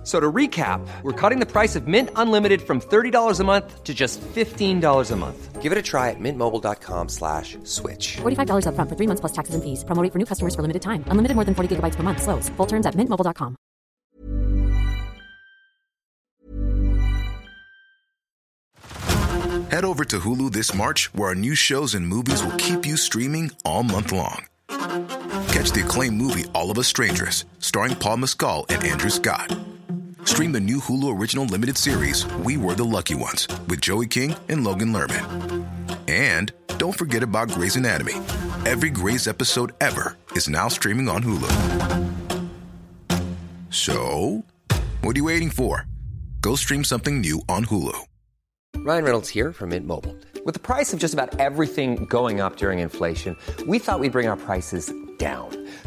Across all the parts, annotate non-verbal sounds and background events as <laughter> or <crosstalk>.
F- So to recap, we're cutting the price of Mint Unlimited from $30 a month to just $15 a month. Give it a try at mintmobile.com slash switch. $45 upfront for three months plus taxes and fees. Promo rate for new customers for limited time. Unlimited more than 40 gigabytes per month. Slows. Full terms at mintmobile.com. Head over to Hulu this March, where our new shows and movies will keep you streaming all month long. Catch the acclaimed movie All of Us Strangers, starring Paul Mescal and Andrew Scott. Stream the new Hulu original limited series We Were the Lucky Ones with Joey King and Logan Lerman. And don't forget about Grey's Anatomy. Every Grey's episode ever is now streaming on Hulu. So, what are you waiting for? Go stream something new on Hulu. Ryan Reynolds here from Mint Mobile. With the price of just about everything going up during inflation, we thought we'd bring our prices down.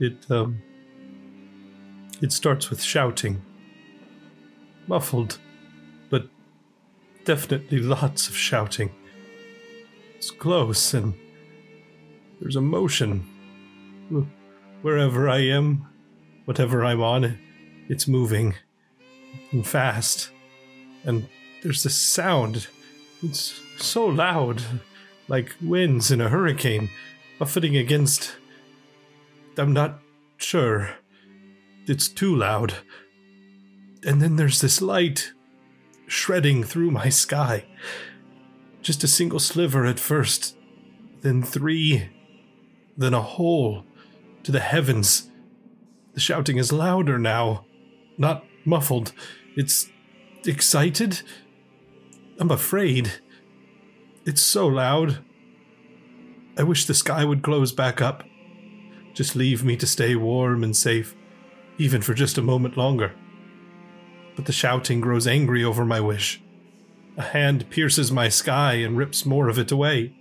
It um it starts with shouting. Muffled, but definitely lots of shouting. It's close and there's emotion. Wh- Wherever I am, whatever I'm on, it's moving and fast. And there's this sound. It's so loud, like winds in a hurricane buffeting against I'm not sure. It's too loud. And then there's this light shredding through my sky. Just a single sliver at first, then three, then a hole to the heavens. The shouting is louder now, not muffled. It's excited. I'm afraid. It's so loud. I wish the sky would close back up. Just leave me to stay warm and safe, even for just a moment longer. But the shouting grows angry over my wish. A hand pierces my sky and rips more of it away.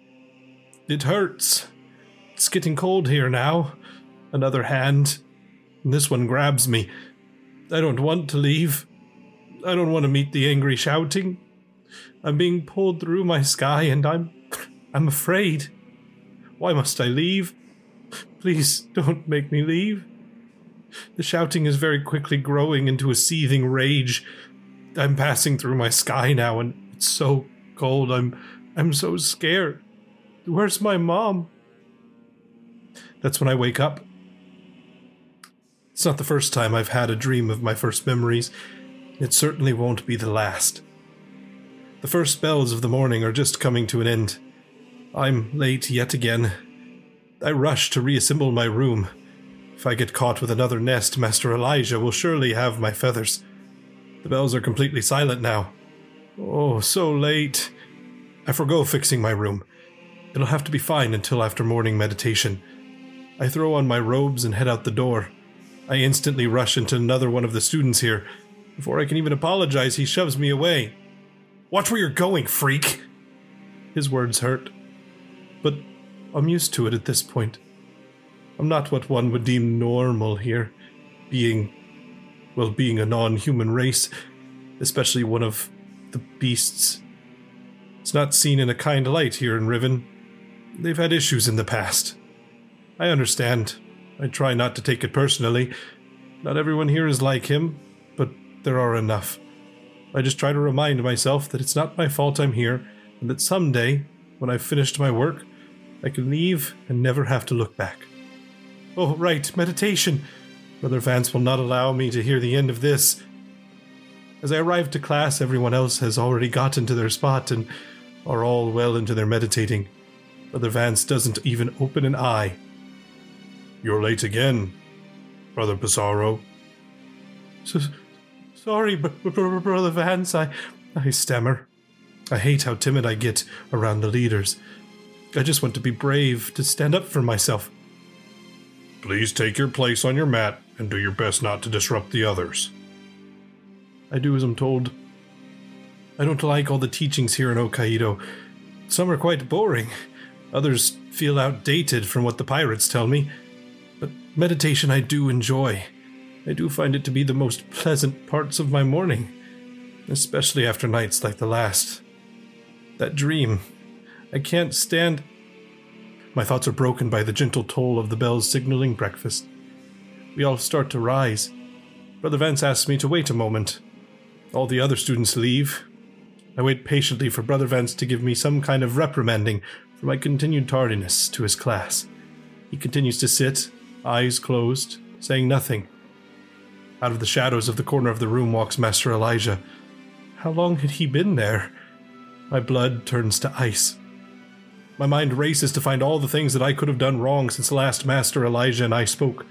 It hurts. It's getting cold here now. Another hand, and this one grabs me. I don't want to leave. I don't want to meet the angry shouting. I'm being pulled through my sky and I'm I'm afraid. Why must I leave? Please don't make me leave. The shouting is very quickly growing into a seething rage. I'm passing through my sky now and it's so cold. I'm I'm so scared. Where's my mom? That's when I wake up. It's not the first time I've had a dream of my first memories. It certainly won't be the last. The first bells of the morning are just coming to an end. I'm late yet again. I rush to reassemble my room. If I get caught with another nest, Master Elijah will surely have my feathers. The bells are completely silent now. Oh, so late. I forgo fixing my room. It'll have to be fine until after morning meditation. I throw on my robes and head out the door. I instantly rush into another one of the students here. Before I can even apologize, he shoves me away. Watch where you're going, freak! His words hurt. But I'm used to it at this point. I'm not what one would deem normal here, being, well, being a non human race, especially one of the beasts. It's not seen in a kind light here in Riven. They've had issues in the past. I understand. I try not to take it personally. Not everyone here is like him, but there are enough. I just try to remind myself that it's not my fault I'm here, and that someday, when I've finished my work, I can leave and never have to look back. Oh, right, meditation. Brother Vance will not allow me to hear the end of this. As I arrive to class, everyone else has already gotten to their spot and are all well into their meditating. Brother Vance doesn't even open an eye. You're late again, Brother Pizarro. So, sorry, br- br- br- Brother Vance, I, I stammer. I hate how timid I get around the leaders. I just want to be brave, to stand up for myself. Please take your place on your mat and do your best not to disrupt the others. I do as I'm told. I don't like all the teachings here in O'Caido. Some are quite boring. Others feel outdated from what the pirates tell me. But meditation I do enjoy. I do find it to be the most pleasant parts of my morning, especially after nights like the last. That dream. I can't stand. My thoughts are broken by the gentle toll of the bells signaling breakfast. We all start to rise. Brother Vance asks me to wait a moment. All the other students leave. I wait patiently for Brother Vance to give me some kind of reprimanding for my continued tardiness to his class. He continues to sit, eyes closed, saying nothing. Out of the shadows of the corner of the room walks Master Elijah. How long had he been there? My blood turns to ice. My mind races to find all the things that I could have done wrong since last Master Elijah and I spoke.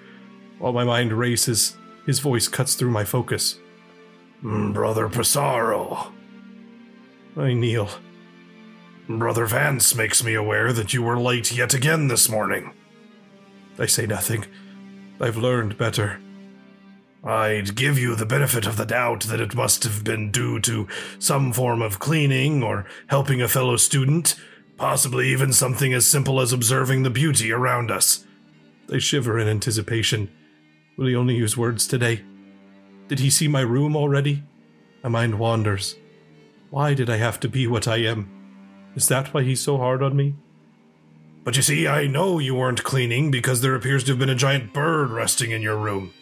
While my mind races, his voice cuts through my focus. Mm, Brother Pizarro, I kneel. Brother Vance makes me aware that you were late yet again this morning. I say nothing. I've learned better. I'd give you the benefit of the doubt that it must have been due to some form of cleaning or helping a fellow student, possibly even something as simple as observing the beauty around us. I shiver in anticipation. Will he only use words today? Did he see my room already? My mind wanders. Why did I have to be what I am? Is that why he's so hard on me? But you see, I know you weren't cleaning because there appears to have been a giant bird resting in your room.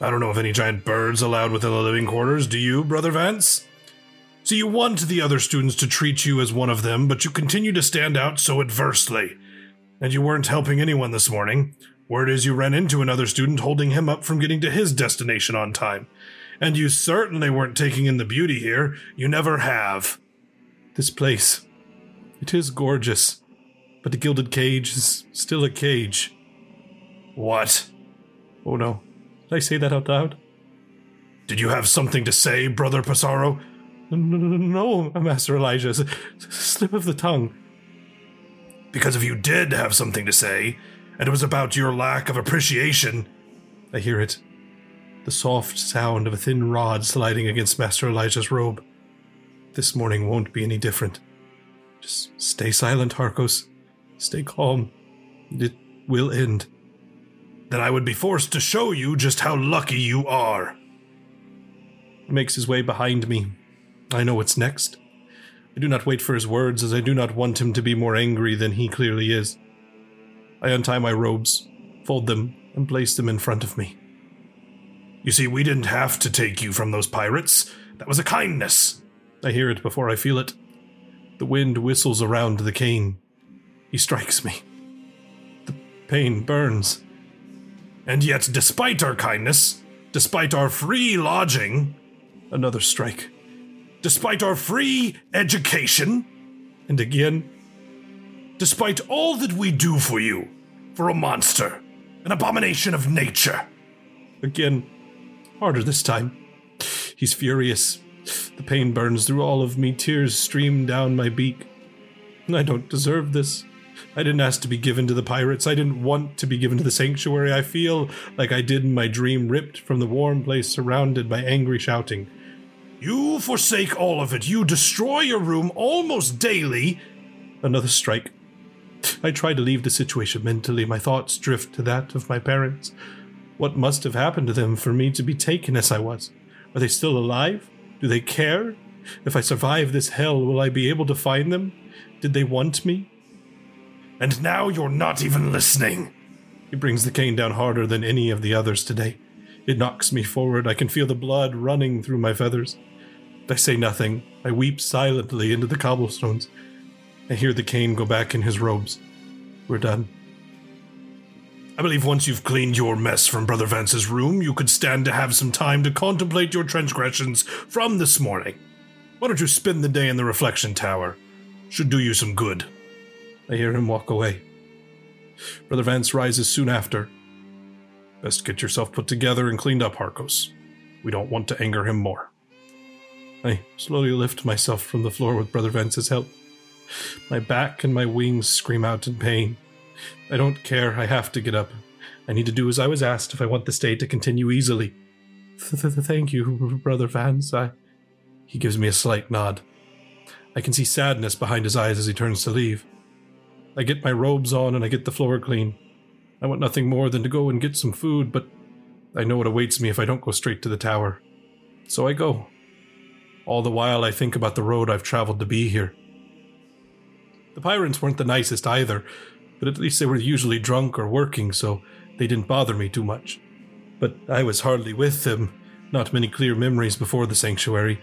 I don't know of any giant birds allowed within the living quarters, do you, Brother Vance? So you want the other students to treat you as one of them, but you continue to stand out so adversely. And you weren't helping anyone this morning. Word is you ran into another student holding him up from getting to his destination on time. And you certainly weren't taking in the beauty here. You never have. This place. It is gorgeous. But the gilded cage is still a cage. What? Oh no. Did I say that out loud? Did you have something to say, Brother Pizarro? No, no, no, no, Master Elijah. Slip of the tongue. Because if you did have something to say, and it was about your lack of appreciation. I hear it. The soft sound of a thin rod sliding against Master Elijah's robe. This morning won't be any different. Just stay silent, Harcos. Stay calm. It will end. Then I would be forced to show you just how lucky you are. He makes his way behind me. I know what's next. I do not wait for his words, as I do not want him to be more angry than he clearly is. I untie my robes, fold them, and place them in front of me. You see, we didn't have to take you from those pirates. That was a kindness. I hear it before I feel it. The wind whistles around the cane. He strikes me. The pain burns. And yet, despite our kindness, despite our free lodging, another strike. Despite our free education, and again, despite all that we do for you, for a monster, an abomination of nature. Again, harder this time. He's furious. The pain burns through all of me, tears stream down my beak. I don't deserve this. I didn't ask to be given to the pirates. I didn't want to be given to the sanctuary. I feel like I did in my dream, ripped from the warm place, surrounded by angry shouting. You forsake all of it. You destroy your room almost daily. Another strike. I try to leave the situation mentally. My thoughts drift to that of my parents. What must have happened to them for me to be taken as I was? Are they still alive? Do they care? If I survive this hell, will I be able to find them? Did they want me? And now you're not even listening. He brings the cane down harder than any of the others today. It knocks me forward. I can feel the blood running through my feathers. I say nothing. I weep silently into the cobblestones. I hear the cane go back in his robes. We're done. I believe once you've cleaned your mess from Brother Vance's room, you could stand to have some time to contemplate your transgressions from this morning. Why don't you spend the day in the reflection tower? Should do you some good. I hear him walk away. Brother Vance rises soon after. Best get yourself put together and cleaned up, Harcos. We don't want to anger him more. I slowly lift myself from the floor with Brother Vance's help. My back and my wings scream out in pain. I don't care, I have to get up. I need to do as I was asked if I want the stay to continue easily. Thank you, Brother Vance. I... He gives me a slight nod. I can see sadness behind his eyes as he turns to leave. I get my robes on and I get the floor clean. I want nothing more than to go and get some food, but I know what awaits me if I don't go straight to the tower. So I go. All the while I think about the road I've traveled to be here. The pirates weren't the nicest either, but at least they were usually drunk or working, so they didn't bother me too much. But I was hardly with them, not many clear memories before the sanctuary.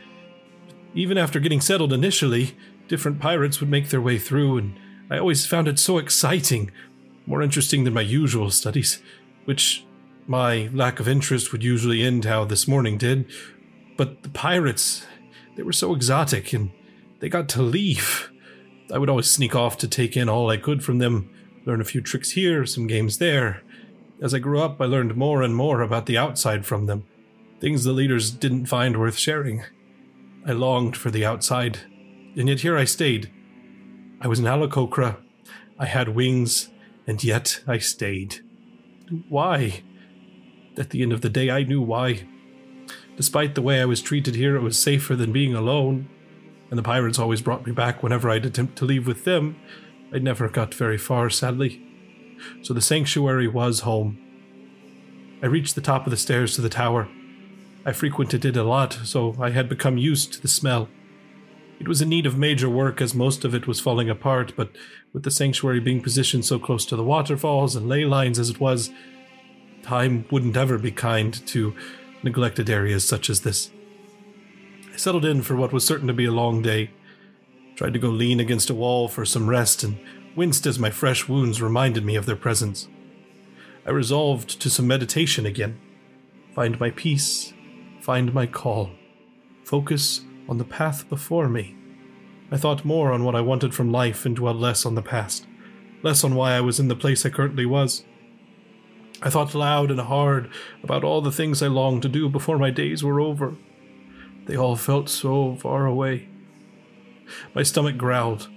Even after getting settled initially, different pirates would make their way through, and I always found it so exciting, more interesting than my usual studies, which my lack of interest would usually end how this morning did. But the pirates, they were so exotic, and they got to leave. I would always sneak off to take in all I could from them, learn a few tricks here, some games there. As I grew up, I learned more and more about the outside from them, things the leaders didn't find worth sharing. I longed for the outside, and yet here I stayed. I was an Aarakocra, I had wings, and yet I stayed. Why? At the end of the day, I knew why. Despite the way I was treated here, it was safer than being alone and the pirates always brought me back whenever I'd attempt to leave with them. I never got very far, sadly. So the sanctuary was home. I reached the top of the stairs to the tower. I frequented it a lot, so I had become used to the smell. It was in need of major work as most of it was falling apart, but with the sanctuary being positioned so close to the waterfalls and ley lines as it was, time wouldn't ever be kind to neglected areas such as this. I settled in for what was certain to be a long day. Tried to go lean against a wall for some rest and winced as my fresh wounds reminded me of their presence. I resolved to some meditation again. Find my peace, find my call, focus on the path before me. I thought more on what I wanted from life and dwelled less on the past, less on why I was in the place I currently was. I thought loud and hard about all the things I longed to do before my days were over. They all felt so far away. My stomach growled.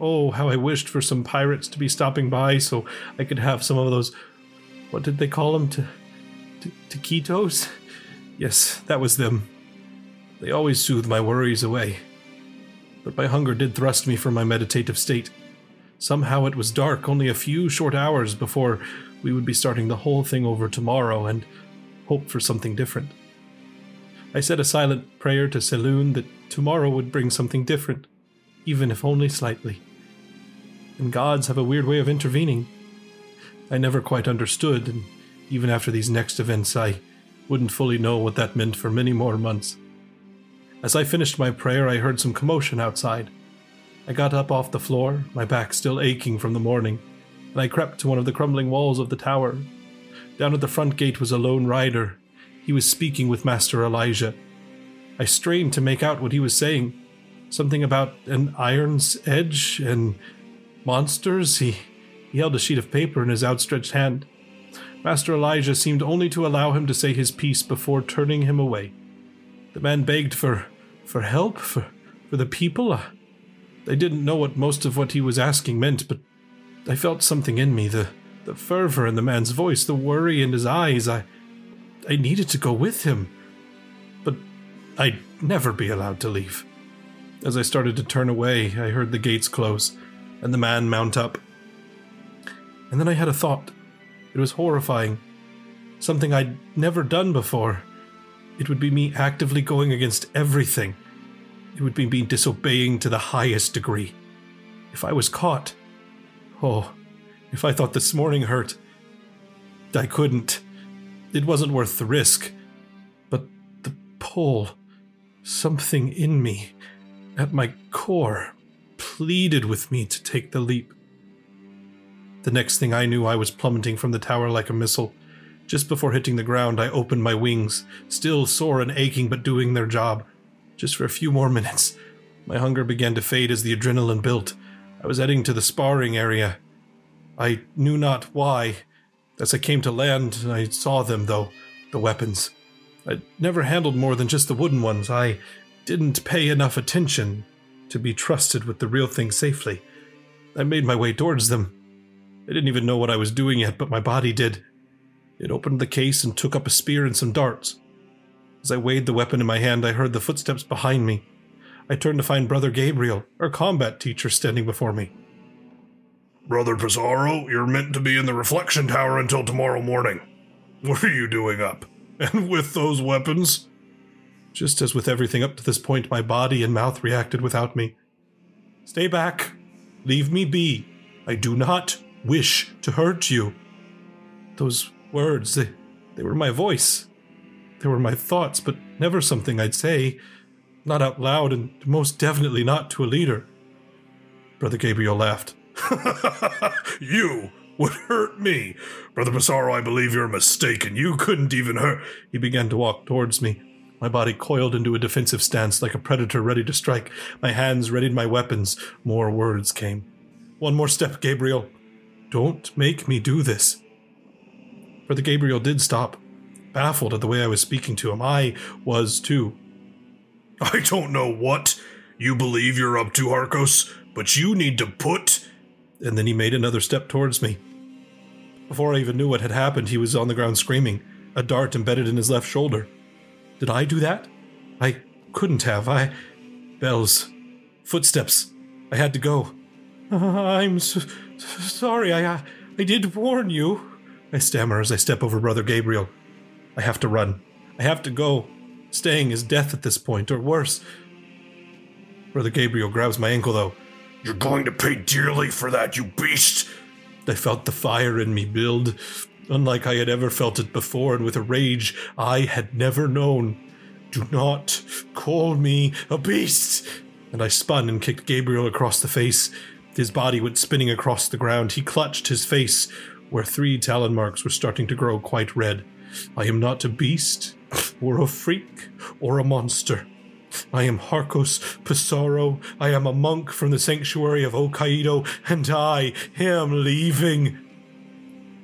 Oh, how I wished for some pirates to be stopping by so I could have some of those. What did they call them? To, to, taquitos? Yes, that was them. They always soothed my worries away. But my hunger did thrust me from my meditative state. Somehow it was dark, only a few short hours before we would be starting the whole thing over tomorrow, and hope for something different. I said a silent prayer to Selûne that tomorrow would bring something different, even if only slightly. And gods have a weird way of intervening. I never quite understood, and even after these next events, I wouldn't fully know what that meant for many more months. As I finished my prayer, I heard some commotion outside. I got up off the floor, my back still aching from the morning, and I crept to one of the crumbling walls of the tower. Down at the front gate was a lone rider, he was speaking with Master Elijah. I strained to make out what he was saying. Something about an iron's edge and monsters. He, he held a sheet of paper in his outstretched hand. Master Elijah seemed only to allow him to say his piece before turning him away. The man begged for for help for for the people. I didn't know what most of what he was asking meant, but I felt something in me the the fervor in the man's voice, the worry in his eyes. I I needed to go with him. But I'd never be allowed to leave. As I started to turn away, I heard the gates close and the man mount up. And then I had a thought. It was horrifying. Something I'd never done before. It would be me actively going against everything. It would be me disobeying to the highest degree. If I was caught. Oh, if I thought this morning hurt. I couldn't. It wasn't worth the risk. But the pull, something in me, at my core, pleaded with me to take the leap. The next thing I knew, I was plummeting from the tower like a missile. Just before hitting the ground, I opened my wings, still sore and aching, but doing their job. Just for a few more minutes. My hunger began to fade as the adrenaline built. I was heading to the sparring area. I knew not why, as I came to land, I saw them, though, the weapons. I'd never handled more than just the wooden ones. I didn't pay enough attention to be trusted with the real thing safely. I made my way towards them. I didn't even know what I was doing yet, but my body did. It opened the case and took up a spear and some darts. As I weighed the weapon in my hand, I heard the footsteps behind me. I turned to find Brother Gabriel, our combat teacher, standing before me. Brother Pizarro, you're meant to be in the reflection tower until tomorrow morning. What are you doing up? And with those weapons? Just as with everything up to this point, my body and mouth reacted without me. Stay back. Leave me be. I do not wish to hurt you. Those words, they, they were my voice. They were my thoughts, but never something I'd say. Not out loud, and most definitely not to a leader. Brother Gabriel laughed. <laughs> you would hurt me. Brother Pizarro, I believe you're mistaken. You couldn't even hurt. He began to walk towards me. My body coiled into a defensive stance like a predator ready to strike. My hands readied my weapons. More words came. One more step, Gabriel. Don't make me do this. Brother Gabriel did stop, baffled at the way I was speaking to him. I was too. <laughs> I don't know what you believe you're up to, Harcos, but you need to put. And then he made another step towards me. Before I even knew what had happened, he was on the ground screaming, a dart embedded in his left shoulder. Did I do that? I couldn't have. I. Bells. Footsteps. I had to go. <laughs> I'm so, sorry. I, I did warn you. I stammer as I step over Brother Gabriel. I have to run. I have to go. Staying is death at this point, or worse. Brother Gabriel grabs my ankle, though. You're going to pay dearly for that, you beast! I felt the fire in me build, unlike I had ever felt it before, and with a rage I had never known. Do not call me a beast! And I spun and kicked Gabriel across the face. His body went spinning across the ground. He clutched his face, where three talon marks were starting to grow quite red. I am not a beast, or a freak, or a monster. I am Harcos Pizarro. I am a monk from the sanctuary of O'Caido, and I am leaving.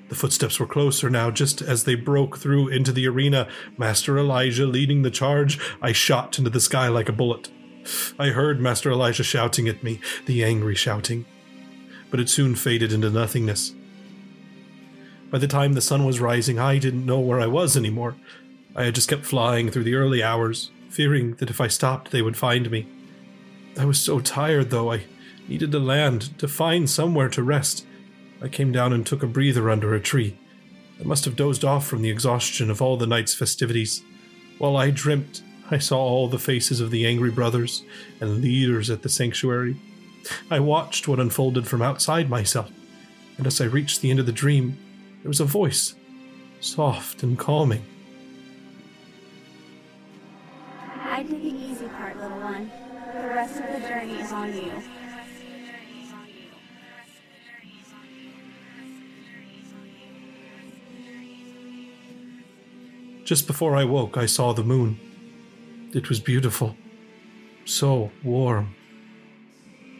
The footsteps were closer now, just as they broke through into the arena. Master Elijah leading the charge, I shot into the sky like a bullet. I heard Master Elijah shouting at me, the angry shouting. But it soon faded into nothingness. By the time the sun was rising, I didn't know where I was anymore. I had just kept flying through the early hours, fearing that if I stopped, they would find me. I was so tired, though, I needed to land, to find somewhere to rest. I came down and took a breather under a tree. I must have dozed off from the exhaustion of all the night's festivities. While I dreamt, I saw all the faces of the angry brothers and leaders at the sanctuary. I watched what unfolded from outside myself, and as I reached the end of the dream, there was a voice, soft and calming. I did the easy part, little one. The rest of the journey is on you. Just before I woke, I saw the moon. It was beautiful, so warm.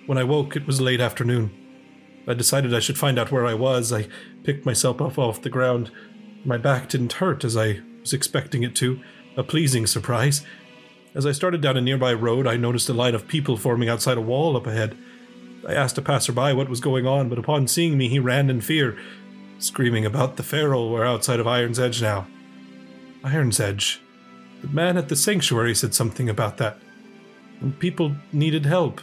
When I woke, it was late afternoon. I decided I should find out where I was. I picked myself up off the ground. My back didn't hurt as I was expecting it to, a pleasing surprise. As I started down a nearby road, I noticed a line of people forming outside a wall up ahead. I asked a passerby what was going on, but upon seeing me, he ran in fear, screaming about the feral were outside of Iron's Edge now. Iron's Edge. The man at the sanctuary said something about that. And people needed help.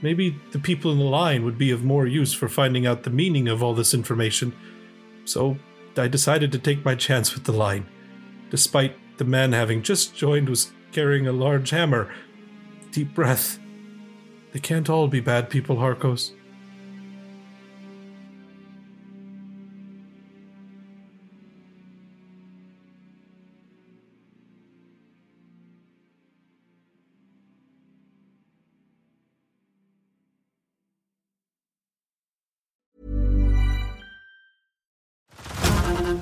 Maybe the people in the line would be of more use for finding out the meaning of all this information. So I decided to take my chance with the line. Despite the man having just joined was carrying a large hammer. Deep breath. They can't all be bad people, Harcos.